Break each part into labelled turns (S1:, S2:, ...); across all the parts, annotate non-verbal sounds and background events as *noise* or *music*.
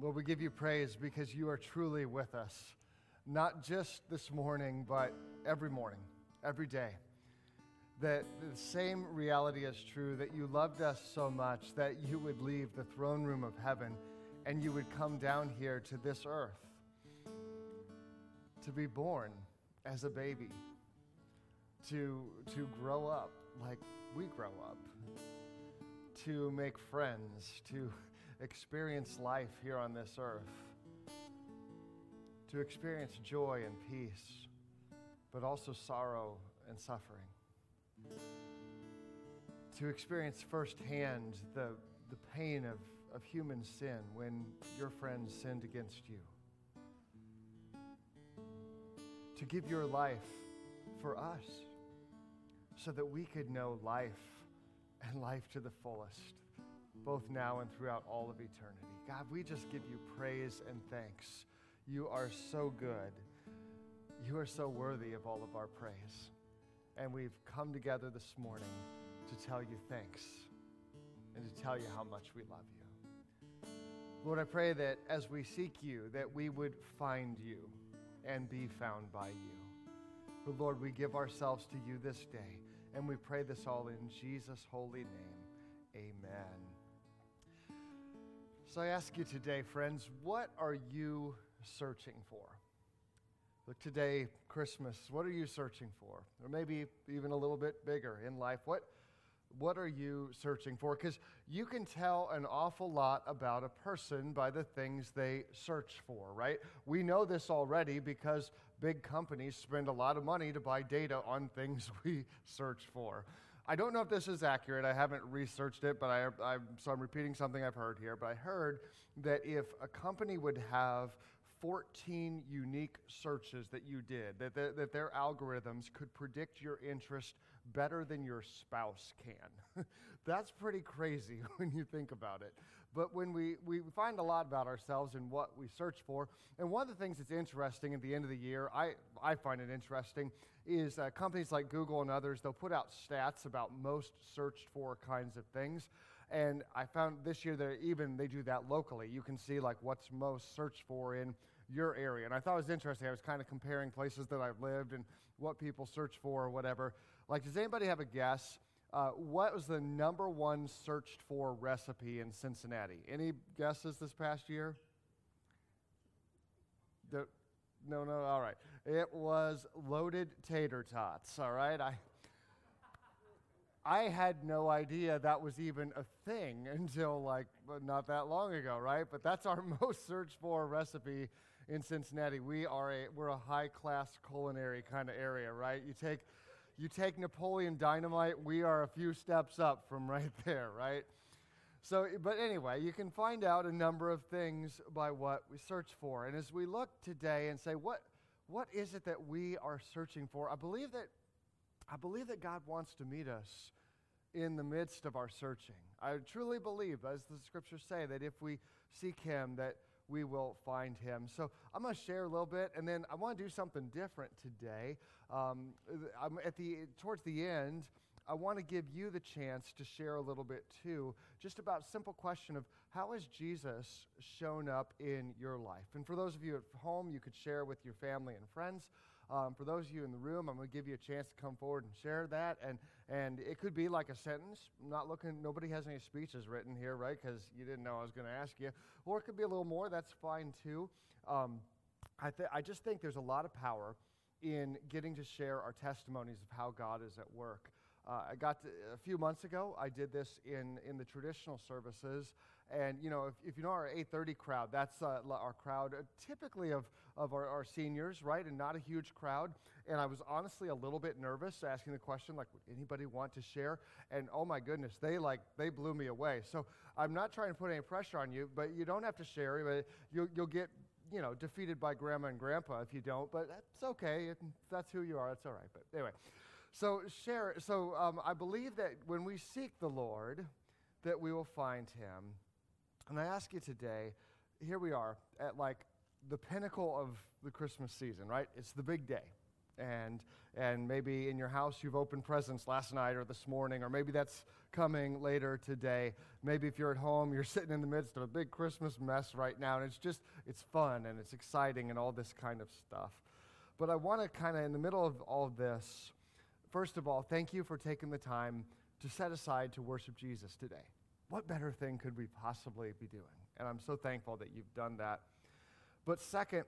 S1: Lord, we give you praise because you are truly with us, not just this morning, but every morning, every day. That the same reality is true that you loved us so much that you would leave the throne room of heaven and you would come down here to this earth to be born as a baby, to, to grow up like we grow up, to make friends, to experience life here on this earth, to experience joy and peace, but also sorrow and suffering, to experience firsthand the, the pain of, of human sin when your friends sinned against you, to give your life for us so that we could know life and life to the fullest both now and throughout all of eternity. God, we just give you praise and thanks. You are so good. You are so worthy of all of our praise. And we've come together this morning to tell you thanks and to tell you how much we love you. Lord, I pray that as we seek you, that we would find you and be found by you. But Lord, we give ourselves to you this day, and we pray this all in Jesus' holy name. Amen. So I ask you today, friends, what are you searching for? Look, today, Christmas, what are you searching for? Or maybe even a little bit bigger in life. What, what are you searching for? Because you can tell an awful lot about a person by the things they search for, right? We know this already because big companies spend a lot of money to buy data on things *laughs* we search for. I don't know if this is accurate. I haven't researched it, but I, I, so I'm repeating something I've heard here. But I heard that if a company would have 14 unique searches that you did, that, that, that their algorithms could predict your interest better than your spouse can. *laughs* That's pretty crazy *laughs* when you think about it. But when we, we find a lot about ourselves and what we search for, and one of the things that's interesting at the end of the year, I, I find it interesting, is uh, companies like Google and others, they'll put out stats about most searched for kinds of things. And I found this year that even they do that locally. You can see like what's most searched for in your area. And I thought it was interesting. I was kind of comparing places that I've lived and what people search for or whatever. Like, does anybody have a guess? Uh, what was the number one searched for recipe in Cincinnati? Any guesses this past year? The, no, no, all right. It was loaded tater tots, all right? I, I had no idea that was even a thing *laughs* until like not that long ago, right? But that's our *laughs* most searched for recipe in Cincinnati. We are a we're a high class culinary kind of area, right? You take you take Napoleon Dynamite, we are a few steps up from right *laughs* there, right? So, but anyway, you can find out a number of things by what we search for. And as we look today and say, what, what is it that we are searching for? I believe that, I believe that God wants to meet us in the midst of our searching. I truly believe, as the scriptures say, that if we seek Him, that we will find him. So I'm going to share a little bit, and then I want to do something different today. Um, I'm at the towards the end. I want to give you the chance to share a little bit too, just about simple question of how has Jesus shown up in your life? And for those of you at home, you could share with your family and friends. Um, for those of you in the room, I'm going to give you a chance to come forward and share that. And, and it could be like a sentence. I'm not looking, nobody has any speeches written here, right? Because you didn't know I was going to ask you. Or it could be a little more. That's fine too. Um, I, th- I just think there's a lot of power in getting to share our testimonies of how God is at work. Uh, I got to, a few months ago. I did this in in the traditional services, and you know, if, if you know our 8:30 crowd, that's uh, our crowd, uh, typically of of our, our, seniors, right, and not a huge crowd. And I was honestly a little bit nervous asking the question, like, would anybody want to share? And oh my goodness, they like they blew me away. So I'm not trying to put any pressure on you, but you don't have to share. But you'll you'll get you know defeated by grandma and grandpa if you don't. But that's okay. If that's who you are. That's all right. But anyway. So share. So um, I believe that when we seek the Lord, that we will find Him. And I ask you today, here we are at like the pinnacle of the Christmas season, right? It's the big day. And, and maybe in your house you've opened presents last night or this morning, or maybe that's coming later today. Maybe if you're at home, you're *laughs* sitting in the midst of a big Christmas mess right now, and it's just, it's fun and it's exciting and all this kind of stuff. But I want to kind of, in the middle of all this, first of all, thank you for taking the time to set aside to worship Jesus today. What better thing could we possibly be doing? And I'm so thankful that you've done that. But second,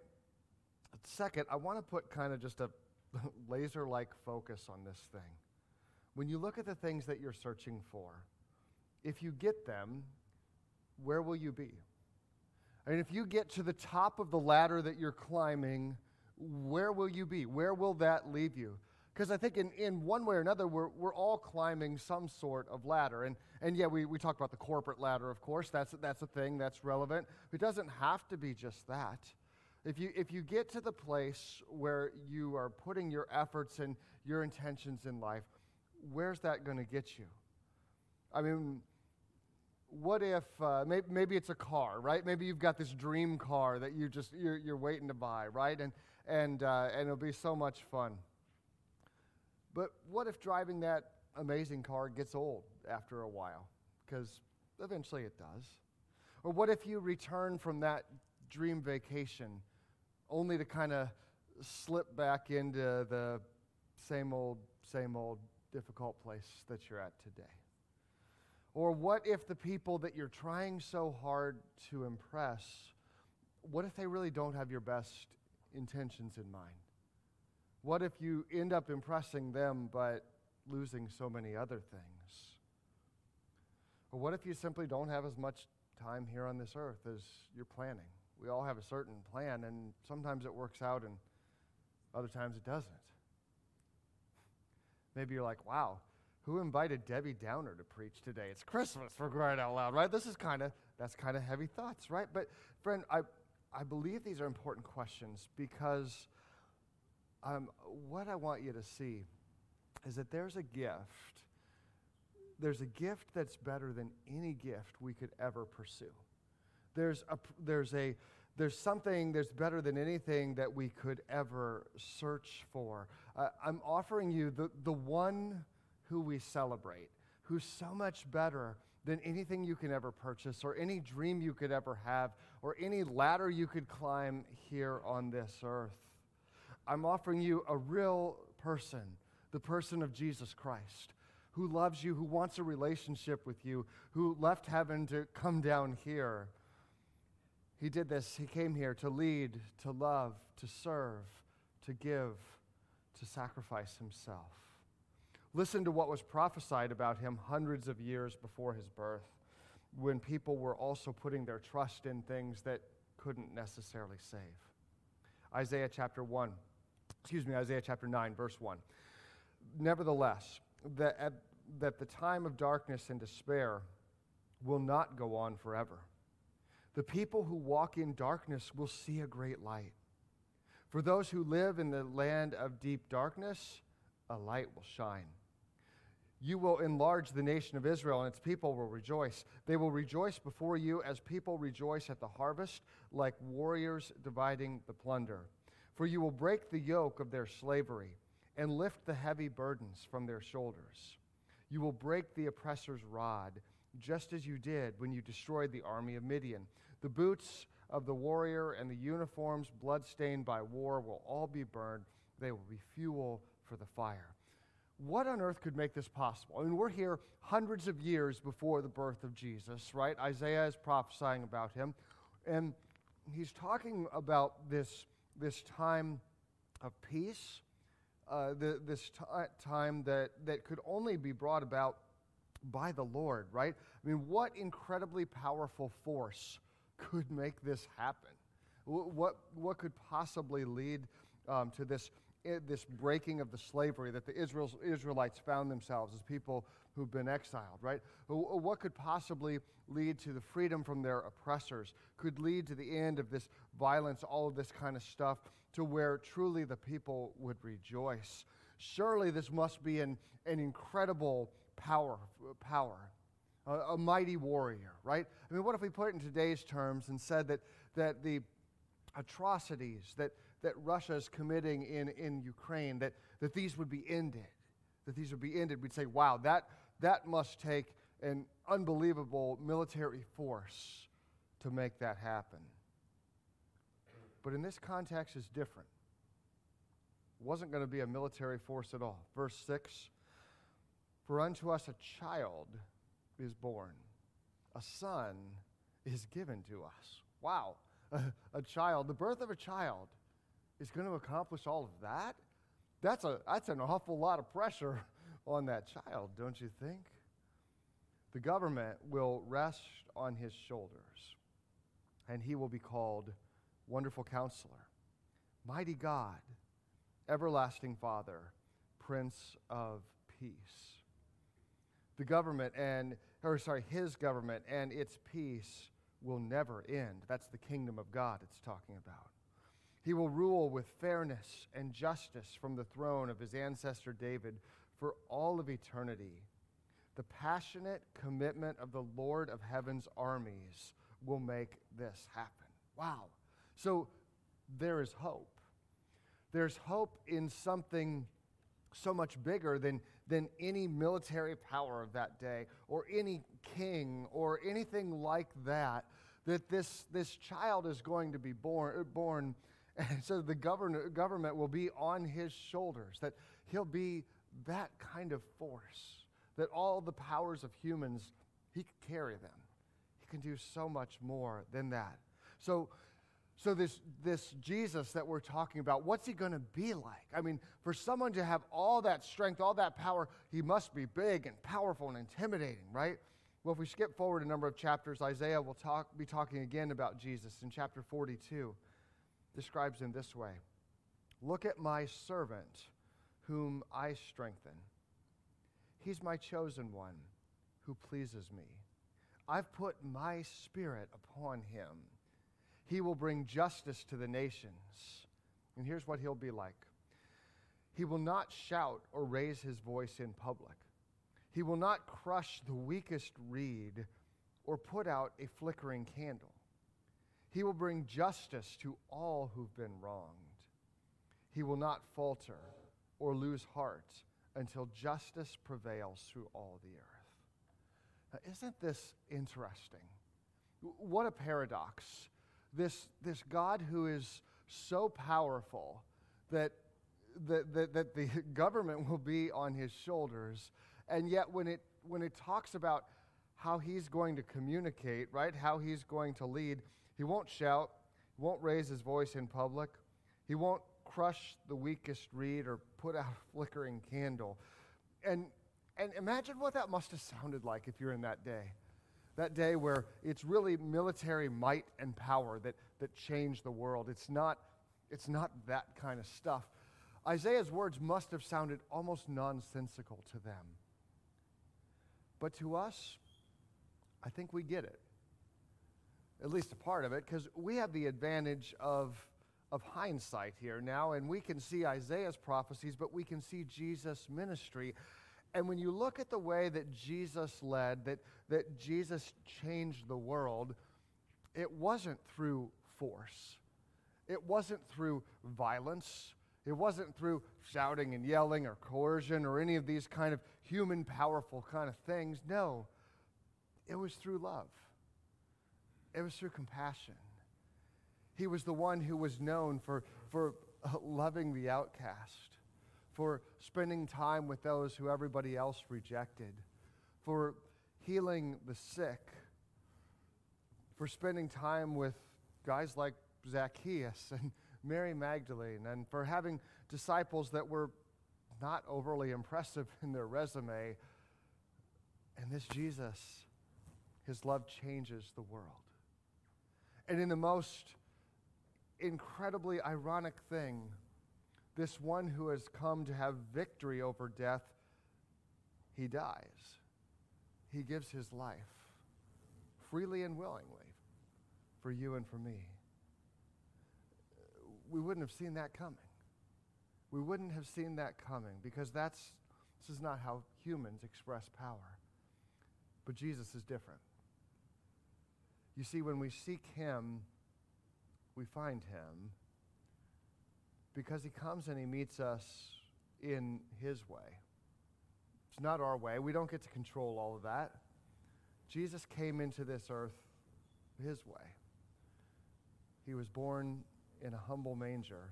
S1: second, I want to put kind of just a *laughs* laser like focus on this thing. When you look at the things that you're searching for, if you get them, where will you be? I mean, if you get to the top of the ladder that you're climbing, where will you be? Where will that leave you? Because I think in, in one way or another, we're, we're all climbing some sort of ladder. And, and yeah, we, we talk about the corporate ladder, of course. That's, that's a thing that's relevant. It doesn't have to be just that. If you, if you get to the place where you are putting your efforts and your intentions in life, where's that going to get you? I mean, what if uh, maybe, maybe it's a car, right? Maybe you've got this dream car that you just you're, you're waiting to buy, right? And and uh, and it'll be so much fun. But what if driving that amazing car gets old after a while? Because eventually it does. Or what if you return from that dream vacation only to kind of slip back into the same old, same old difficult place that you're at today? Or what if the people that you're trying so hard to impress, what if they really don't have your best intentions in mind? What if you end up impressing them but losing so many other things? Or what if you simply don't have as much time here on this earth as you're planning? We all have a certain plan, and sometimes it works out, and other times it doesn't. Maybe you're like, wow, who invited Debbie Downer to preach today? It's Christmas for crying out loud, right? This is kind of that's kind of heavy thoughts, right? But friend, I I believe these are important questions because um, what I want you to see is that there's a gift. There's a gift that's better than any gift we could ever pursue. There's a there's a there's something that's better than anything that we could ever search for. Uh, I'm offering you the, the one who we celebrate, who's so much better than anything you can ever purchase, or any dream you could ever have, or any ladder you could climb here on this earth. I'm offering you a real person, the person of Jesus Christ, who loves you, who wants a relationship with you, who left heaven to come down here. He did this. He came here to lead, to love, to serve, to give, to sacrifice himself. Listen to what was prophesied about him hundreds of years before his birth, when people were also putting their trust in things that couldn't necessarily save. Isaiah chapter 1, excuse me, Isaiah chapter 9, verse 1. Nevertheless, that, at, that the time of darkness and despair will not go on forever. The people who walk in darkness will see a great light. For those who live in the land of deep darkness, a light will shine. You will enlarge the nation of Israel, and its people will rejoice. They will rejoice before you as people rejoice at the harvest, like warriors dividing the plunder. For you will break the yoke of their slavery and lift the heavy burdens from their shoulders. You will break the oppressor's rod, just as you did when you destroyed the army of Midian. The boots of the warrior and the uniforms bloodstained by war will all be burned. They will be fuel for the fire what on earth could make this possible? I mean, we're here hundreds of years before the birth of Jesus, right? Isaiah is prophesying about him, and he's talking about this, this time of peace, uh, the, this t- time that, that could only be brought about by the Lord, right? I mean, what incredibly powerful force could make this happen? What, what could possibly lead um, to this this breaking of the slavery that the Israel, Israelites found themselves as people who've been exiled, right? What could possibly lead to the freedom from their oppressors, could lead to the end of this violence, all of this kind of stuff, to where truly the people would rejoice. Surely this must be an, an incredible power, power a, a mighty warrior, right? I mean, what if we put it in today's terms and said that, that the atrocities that that Russia is committing in, in Ukraine, that, that these would be ended. That these would be ended. We'd say, wow, that, that must take an unbelievable military force to make that happen. But in this context, it's different. It wasn't going to be a military force at all. Verse 6 For unto us a child is born, a son is given to us. Wow, *laughs* a, a child, the birth of a child is going to accomplish all of that? That's, a, that's an awful lot of pressure on that child, don't you think? The government will rest on his shoulders, and he will be called Wonderful Counselor, Mighty God, Everlasting Father, Prince of Peace. The government and, or sorry, his government and its peace will never end. That's the kingdom of God it's talking about. He will rule with fairness and justice from the throne of his ancestor David for all of eternity. The passionate commitment of the Lord of heaven's armies will make this happen. Wow. So there is hope. There's hope in something so much bigger than, than any military power of that day or any king or anything like that. That this, this child is going to be born, born and so the govern- government will be on his shoulders, that he'll be that kind of force, that all the powers of humans, he can carry them. He can do so much more than that. So, so this, this Jesus that we're talking about, what's he going to be like? I mean, for someone to have all that strength, all that power, he must be big and powerful and intimidating, right? Well, if we skip forward a number of chapters, Isaiah will talk, be talking again about Jesus in chapter 42 describes him this way Look at my servant, whom I strengthen. He's my chosen one who pleases me. I've put my spirit upon him. He will bring justice to the nations. And here's what he'll be like He will not shout or raise his voice in public. He will not crush the weakest reed or put out a flickering candle. He will bring justice to all who've been wronged. He will not falter or lose heart until justice prevails through all the earth. Now, isn't this interesting? What a paradox. This, this God who is so powerful that, that, that, that the *laughs* government will be on his shoulders, and yet when it, when it talks about how he's going to communicate, right, how he's going to lead, he won't shout, he won't raise his voice in public, he won't crush the weakest reed or put out a flickering candle. And, and imagine what that must have sounded like if you're in that day. That day where it's really military might and power that, that change the world. It's not, it's not that kind of stuff. Isaiah's words must have sounded almost nonsensical to them. But to us, I think we get it at least a part of it, because we have the advantage of, of hindsight here now, and we can see Isaiah's prophecies, but we can see Jesus' ministry. And when you look at the way that Jesus led, that, that Jesus changed the world, it wasn't through force. It wasn't through violence. It wasn't through shouting and yelling or coercion or any of these kind of human powerful kind of things. No, it was through love. It was through compassion. He was the one who was known for, for loving the outcast, for spending time with those who everybody else rejected, for healing the sick, for spending time with guys like Zacchaeus and *laughs* Mary Magdalene, and for having disciples that were not overly impressive in their resume. And this Jesus, his love changes the world. And in the most incredibly ironic thing, this one who has come to have victory over death, he dies. He gives his life freely and willingly for you and for me. We wouldn't have seen that coming. We wouldn't have seen that coming because that's this is not how humans express power. But Jesus is different. You see, when we seek Him, we find Him. because he comes and he meets us in his way. It's not our way. We don't get to control all of that. Jesus came into this earth his way. He was born in a humble manger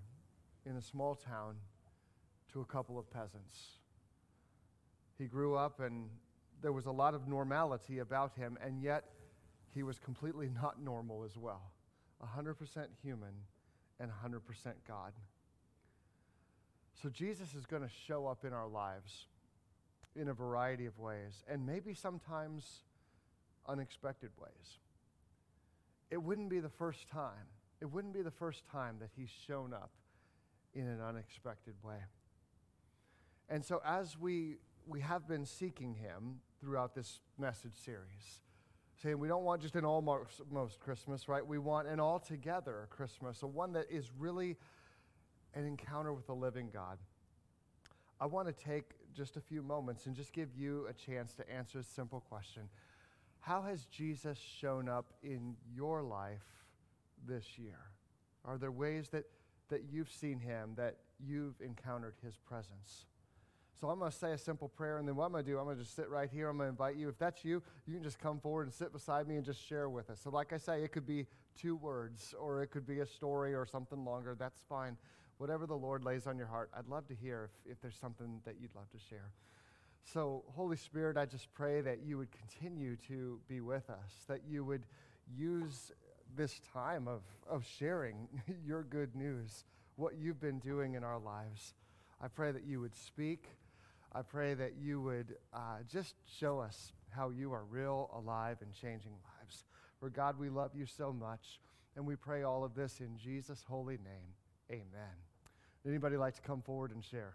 S1: in a small town to a couple of peasants. He grew up and there was a lot of normality about him, and yet he was completely *laughs* not normal as well 100% human and 100% God. So Jesus is going to show up in our lives in a variety of ways, and maybe sometimes unexpected ways. It wouldn't be the first time. It wouldn't be the first time that he's shown up in an unexpected way. And so, as we, we have been seeking him throughout this message series, saying we don't want just an almost Christmas, right? We want an altogether Christmas, a one that is really an encounter with the living God. I want to take just a few moments and just give you a chance to answer a simple question How has Jesus shown up in your life this year? Are there ways that, that you've seen him, that you've encountered his presence? So I'm going to say a simple prayer, and then what I'm going to do, I'm going to just sit right here. I'm going to invite you. If that's you, you can just come forward and sit beside me and just share with us. So, like I say, it could be two words, or it could be a story or something longer. That's fine. Whatever the Lord lays on your heart, I'd love to hear if, if there's something that you'd love to share. So, Holy Spirit, I just pray that you would continue to be with us, that you would use this time of, of sharing *laughs* your good news, what you've been doing in our lives. I pray that you would speak. I pray that you would uh, just show us how you are real, alive, and changing lives. For God, we love you so much, and we pray all of this in Jesus' holy name. Amen. Anybody like to come forward and share?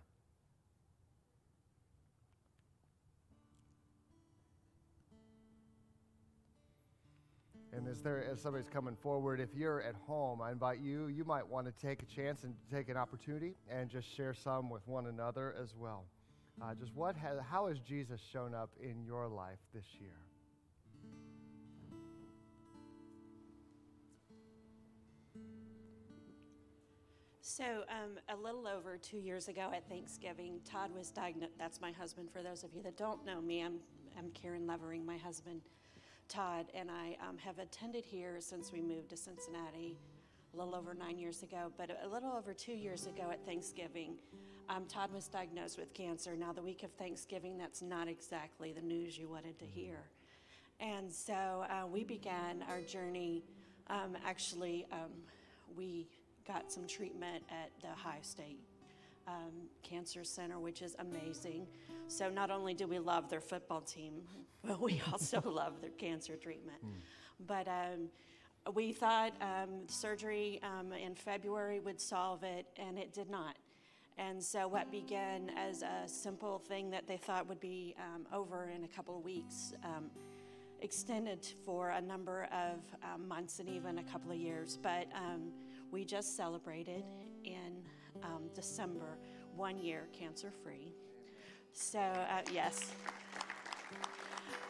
S1: And as there as somebody's coming forward, if you're at home, I invite you, you might want to take a chance and take an opportunity and just share some with one another as well. Uh, just what has, how has Jesus shown up in your life this year?
S2: So, um, a little over two years ago at Thanksgiving, Todd was diagnosed. That's my husband. For those of you that don't know me, I'm, I'm Karen Levering, my husband, Todd, and I um, have attended here since we moved to Cincinnati a little over nine years ago. But a little over two years ago at Thanksgiving, um, Todd was diagnosed with cancer. Now, the week of Thanksgiving, that's not exactly the news you wanted to hear. And so uh, we began our journey. Um, actually, um, we got some treatment at the Ohio State um, Cancer Center, which is amazing. So, not only do we love their football team, *laughs* but we also *laughs* love their cancer treatment. Mm. But um, we thought um, surgery in February would solve it, and it did not. And so, what began as a simple thing that they thought would be um, over in a couple of weeks um, extended for a number of um, months and even a couple of years. But um, we just celebrated in um, December one year cancer free. So, uh, yes.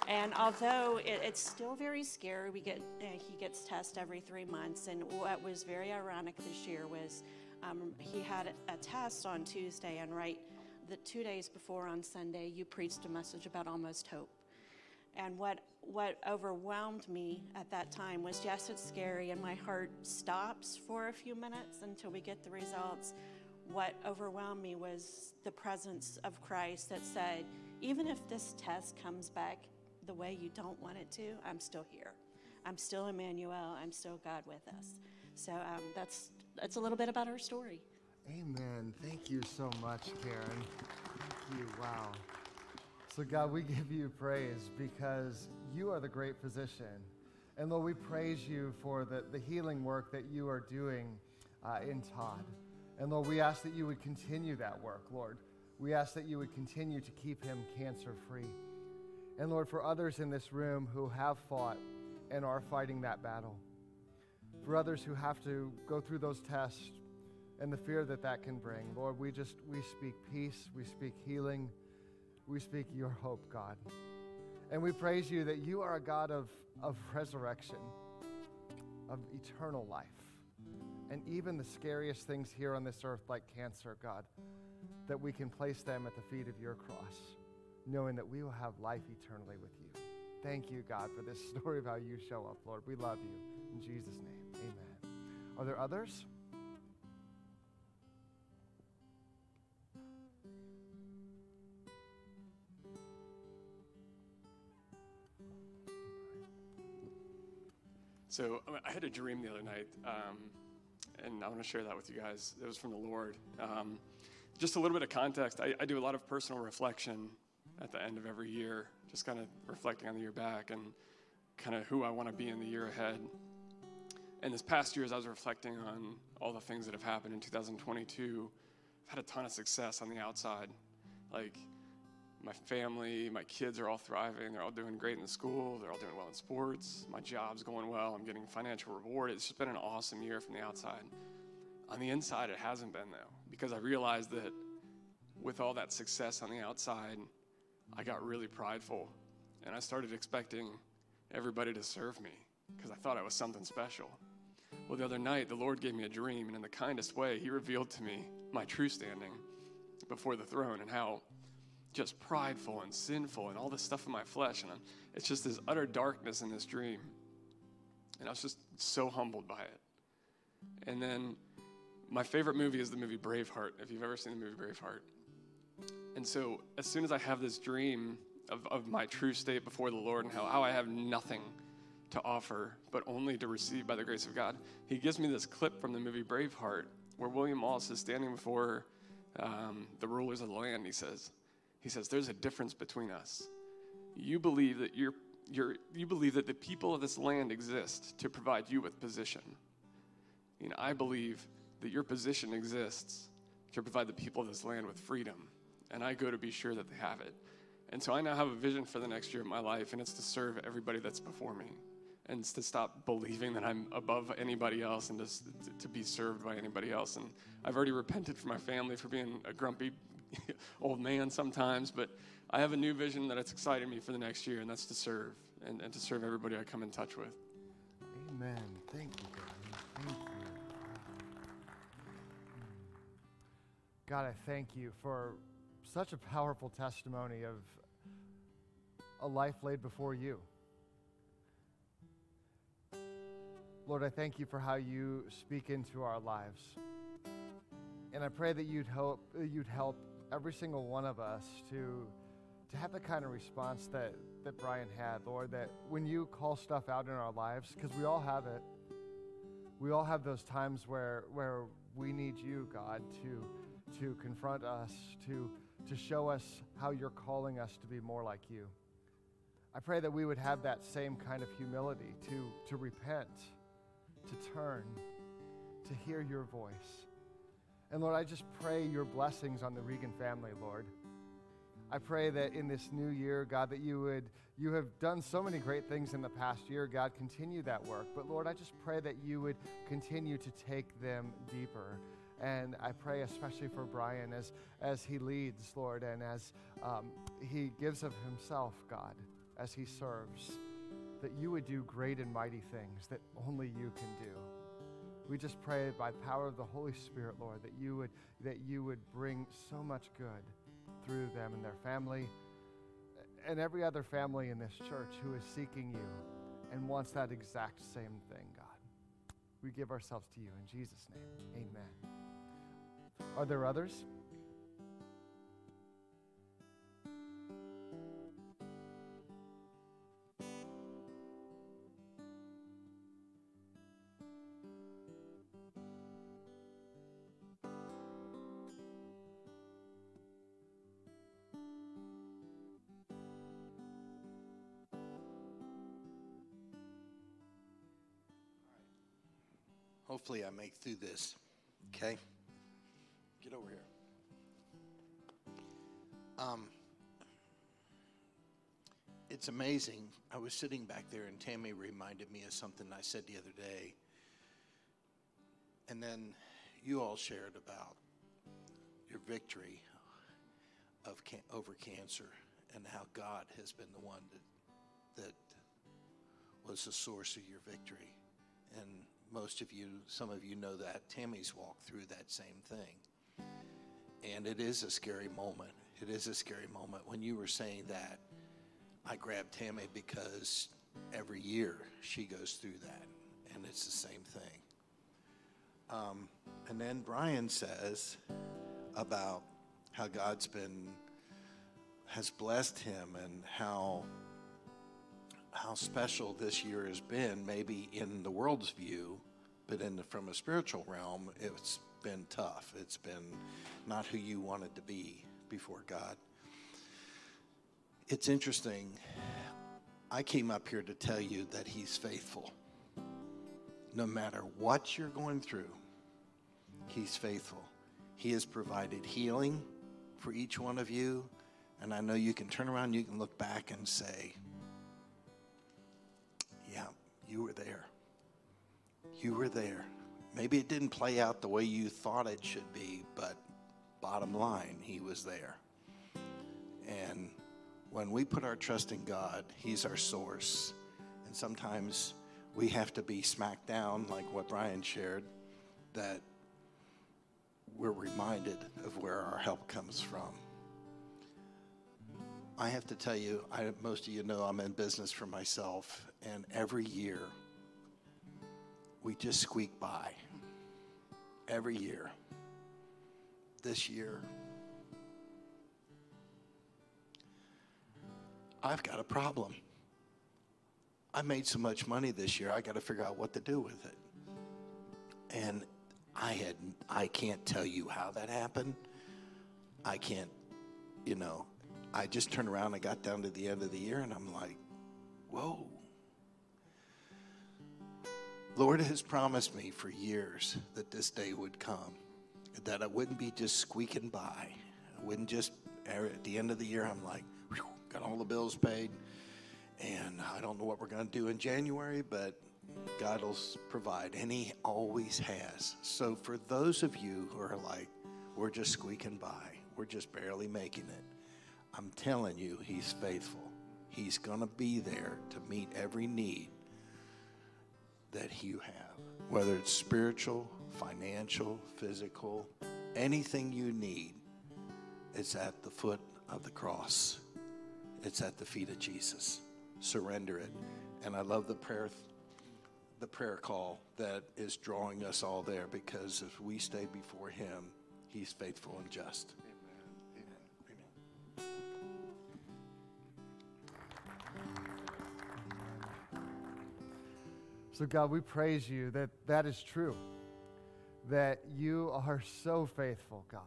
S2: And although it, it's still very scary, we get uh, he gets tested every three months. And what was very ironic this year was um, he had a test on Tuesday, and right the two days before on Sunday, you preached a message about almost hope. And what what overwhelmed me at that time was yes, it's scary, and my heart stops for a few minutes until we get the results. What overwhelmed me was the presence of Christ that said, even if this test comes back the way you don't want it to, I'm still here. I'm still Emmanuel. I'm still God with us. So um, that's that's a little bit about our story.
S1: Amen. Thank you so much, Karen. Thank you. Wow. So, God, we *laughs* give you praise because you are the great physician. And Lord, we praise you for the, the healing work that you are doing uh, in Todd. And Lord, we ask that you would continue that work, Lord. We ask that you would continue to keep him cancer free. And Lord, for others in this room who have fought and are fighting that battle, for others who have to go through those tests and the fear that that can bring. Lord, we just, we speak peace, we speak healing, we speak your hope, God. And we praise you that you are a God of, of resurrection, of eternal life. And even the scariest things here on this earth, like cancer, God, that we can place them at the feet of your cross, knowing that we will have life eternally with you. Thank you, God, for this *laughs* story of how you show up, Lord. We love you. In Jesus' name. Are there others?
S3: So I had a dream the other night, um, and I want to share that with you guys. It was from the Lord. Um, just a little bit of context. I, I, do a lot of personal reflection at the end of every year, just kind of reflecting on the year back and kind of who I want to be in the year ahead. And this past year, as I was reflecting on all the things that have happened in 2022, I've had a ton of success on the outside. Like my family, my kids are all thriving. They're all doing great in the school. They're all doing well in sports. My job's going well. I'm getting financial reward. It's just been an awesome year from the outside. On the inside, it hasn't been, though, because I realized that with all that success on the outside, I got really prideful. And I started expecting everybody to serve me because I thought I was something special. Well, the other night, the Lord gave me a dream, and in the kindest way, He revealed to me my true standing before the throne and how just prideful and sinful and all this stuff in my flesh. And I'm, it's just this utter darkness in this dream. And I was just so humbled by it. And then my favorite movie is the movie Braveheart, if you've ever seen the movie Braveheart. And so as soon as I have this dream of, of my true state before the Lord and how, how I have nothing to offer, but only to receive by the grace of God, he gives me this clip from the movie Braveheart where William Wallace is standing before um, the rulers of the land. He says, he says, There's a difference between us. You believe that you're, you're, you believe that the people of this land exist to provide you with position. I believe that your position exists to provide the people of this land with freedom. And I go to be sure that they have it. And so I now have a vision for the next year of my life, and it's to serve everybody that's before me. And to stop believing that I'm above anybody else and just to be served by anybody else. And I've already repented for my family for being a grumpy *laughs* old man sometimes, but I have a new vision that it's exciting me for the next year, and that's to serve and, and to serve everybody I come in touch with.
S1: Amen. Thank you, God. Thank you. God, I thank you for such a powerful testimony of a life laid before you. Lord, I thank you for how you speak into our lives. And I pray that you'd help, you'd help every single one of us to, to have the kind of response that, that Brian had, Lord, that when you call stuff out in our lives, because we all have it, we all have those times where, where we need you, God, to, to confront us, to, to show us how you're calling us to be more like you. I pray that we would have that same kind of humility to, to repent, to turn, to hear your voice. And Lord, I just pray your blessings on the Regan family, Lord. I pray that in this new year, God, that you would, you have done so many great things in the past year. God, continue that work. But Lord, I just pray that you would continue to take them deeper. And I pray especially for Brian as, as he leads, Lord, and as um, he gives of himself, God, as he serves, that you would do great and mighty things that only you can do. We just pray by power of the Holy Spirit, Lord, that you would that you would bring so much good through them and their family and every other family in this church who is seeking you and wants that exact same thing, God. We give ourselves to you in Jesus' name. Amen. Are there others?
S4: Hopefully, I make through this. Okay? Get over here. Um, it's amazing. I was sitting back there, and Tammy reminded me of something I said the other day. And then you all shared about your victory of can- over cancer and how God has been the one that, that was the source of your victory. And most of you, some of you know that. Tammy's walked through that same thing. And it is a scary moment. It is a scary moment. When you were saying that, I grabbed Tammy because every year she goes through that, and it's the same thing. Um, and then Brian says about how God's been has blessed him and how how special this year has been, maybe in the world's view, but in the, from a spiritual realm, it's been tough. It's been not who you wanted to be before God. It's interesting. I came up here to tell you that He's faithful. No matter what you're going through, He's faithful. He has provided healing for each one of you. And I know you can turn around, you can look back and say, Yeah, you were there. You were there. Maybe it didn't play out the way you thought it should be, but bottom line, He was there. And when we put our trust in God, He's our source. And sometimes we have to be smacked down, like what Brian shared, that we're reminded of where our help comes from. I have to tell you, I, most of you know I'm in business for myself, and every year we just squeak by. Every year. This year, I've got a problem. I made so much money this year, I got to figure out what to do with it. And I had I can't tell you how that happened. I can't, you know, I just turned around, I got down to the end of the year and I'm like, "Whoa." Lord has promised me for years that this day would come, that I wouldn't be just squeaking by. I wouldn't just, at the end of the year, I'm like, got all the bills paid, and I don't know what we're going to do in January, but God will provide, and He always has. So, for those of you who are like, we're just squeaking by, we're just barely making it, I'm telling you, He's faithful. He's going to be there to meet every need that you have, whether it's spiritual, financial, physical, anything you need. It's at the foot of the cross. It's at the feet of Jesus. Surrender it. And I love the prayer the prayer call that is drawing us all there because if we stay before him, he's faithful and just.
S1: So, God, we praise you that that is true, that you are so faithful, God.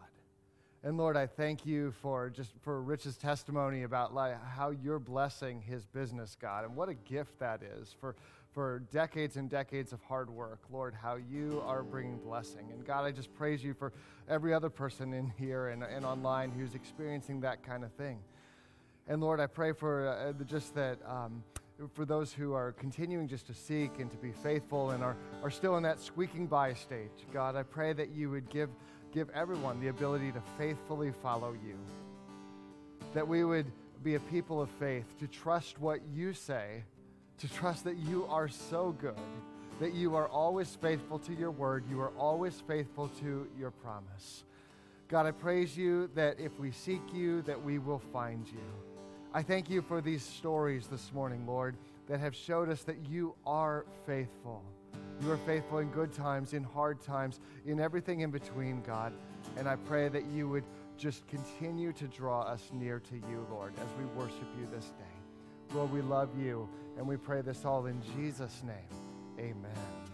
S1: And Lord, I thank you for just for Rich's testimony about like how you're blessing his business, God, and what a gift that is for for decades and decades of hard work. Lord, how you are bringing blessing. And God, I just praise you for every other person in here and, and online who's experiencing that kind of thing. And Lord, I pray for uh, just that. Um, for those who are continuing just to seek and to be faithful and are, are still in that squeaking by stage, God, I pray that you would give, give everyone the ability to faithfully follow you. That we would be a people of faith, to trust what you say, to trust that you are so good, that you are always faithful to your word, you are always faithful to your promise. God, I praise you that if we seek you, that we will find you. I thank you for these stories this morning, Lord, that have showed us that you are faithful. You are faithful in good times, in hard times, in everything in between, God. And I pray that you would just continue to draw us near to you, Lord, as we worship you this day. Lord, we love you, and we pray this all in Jesus' name. Amen.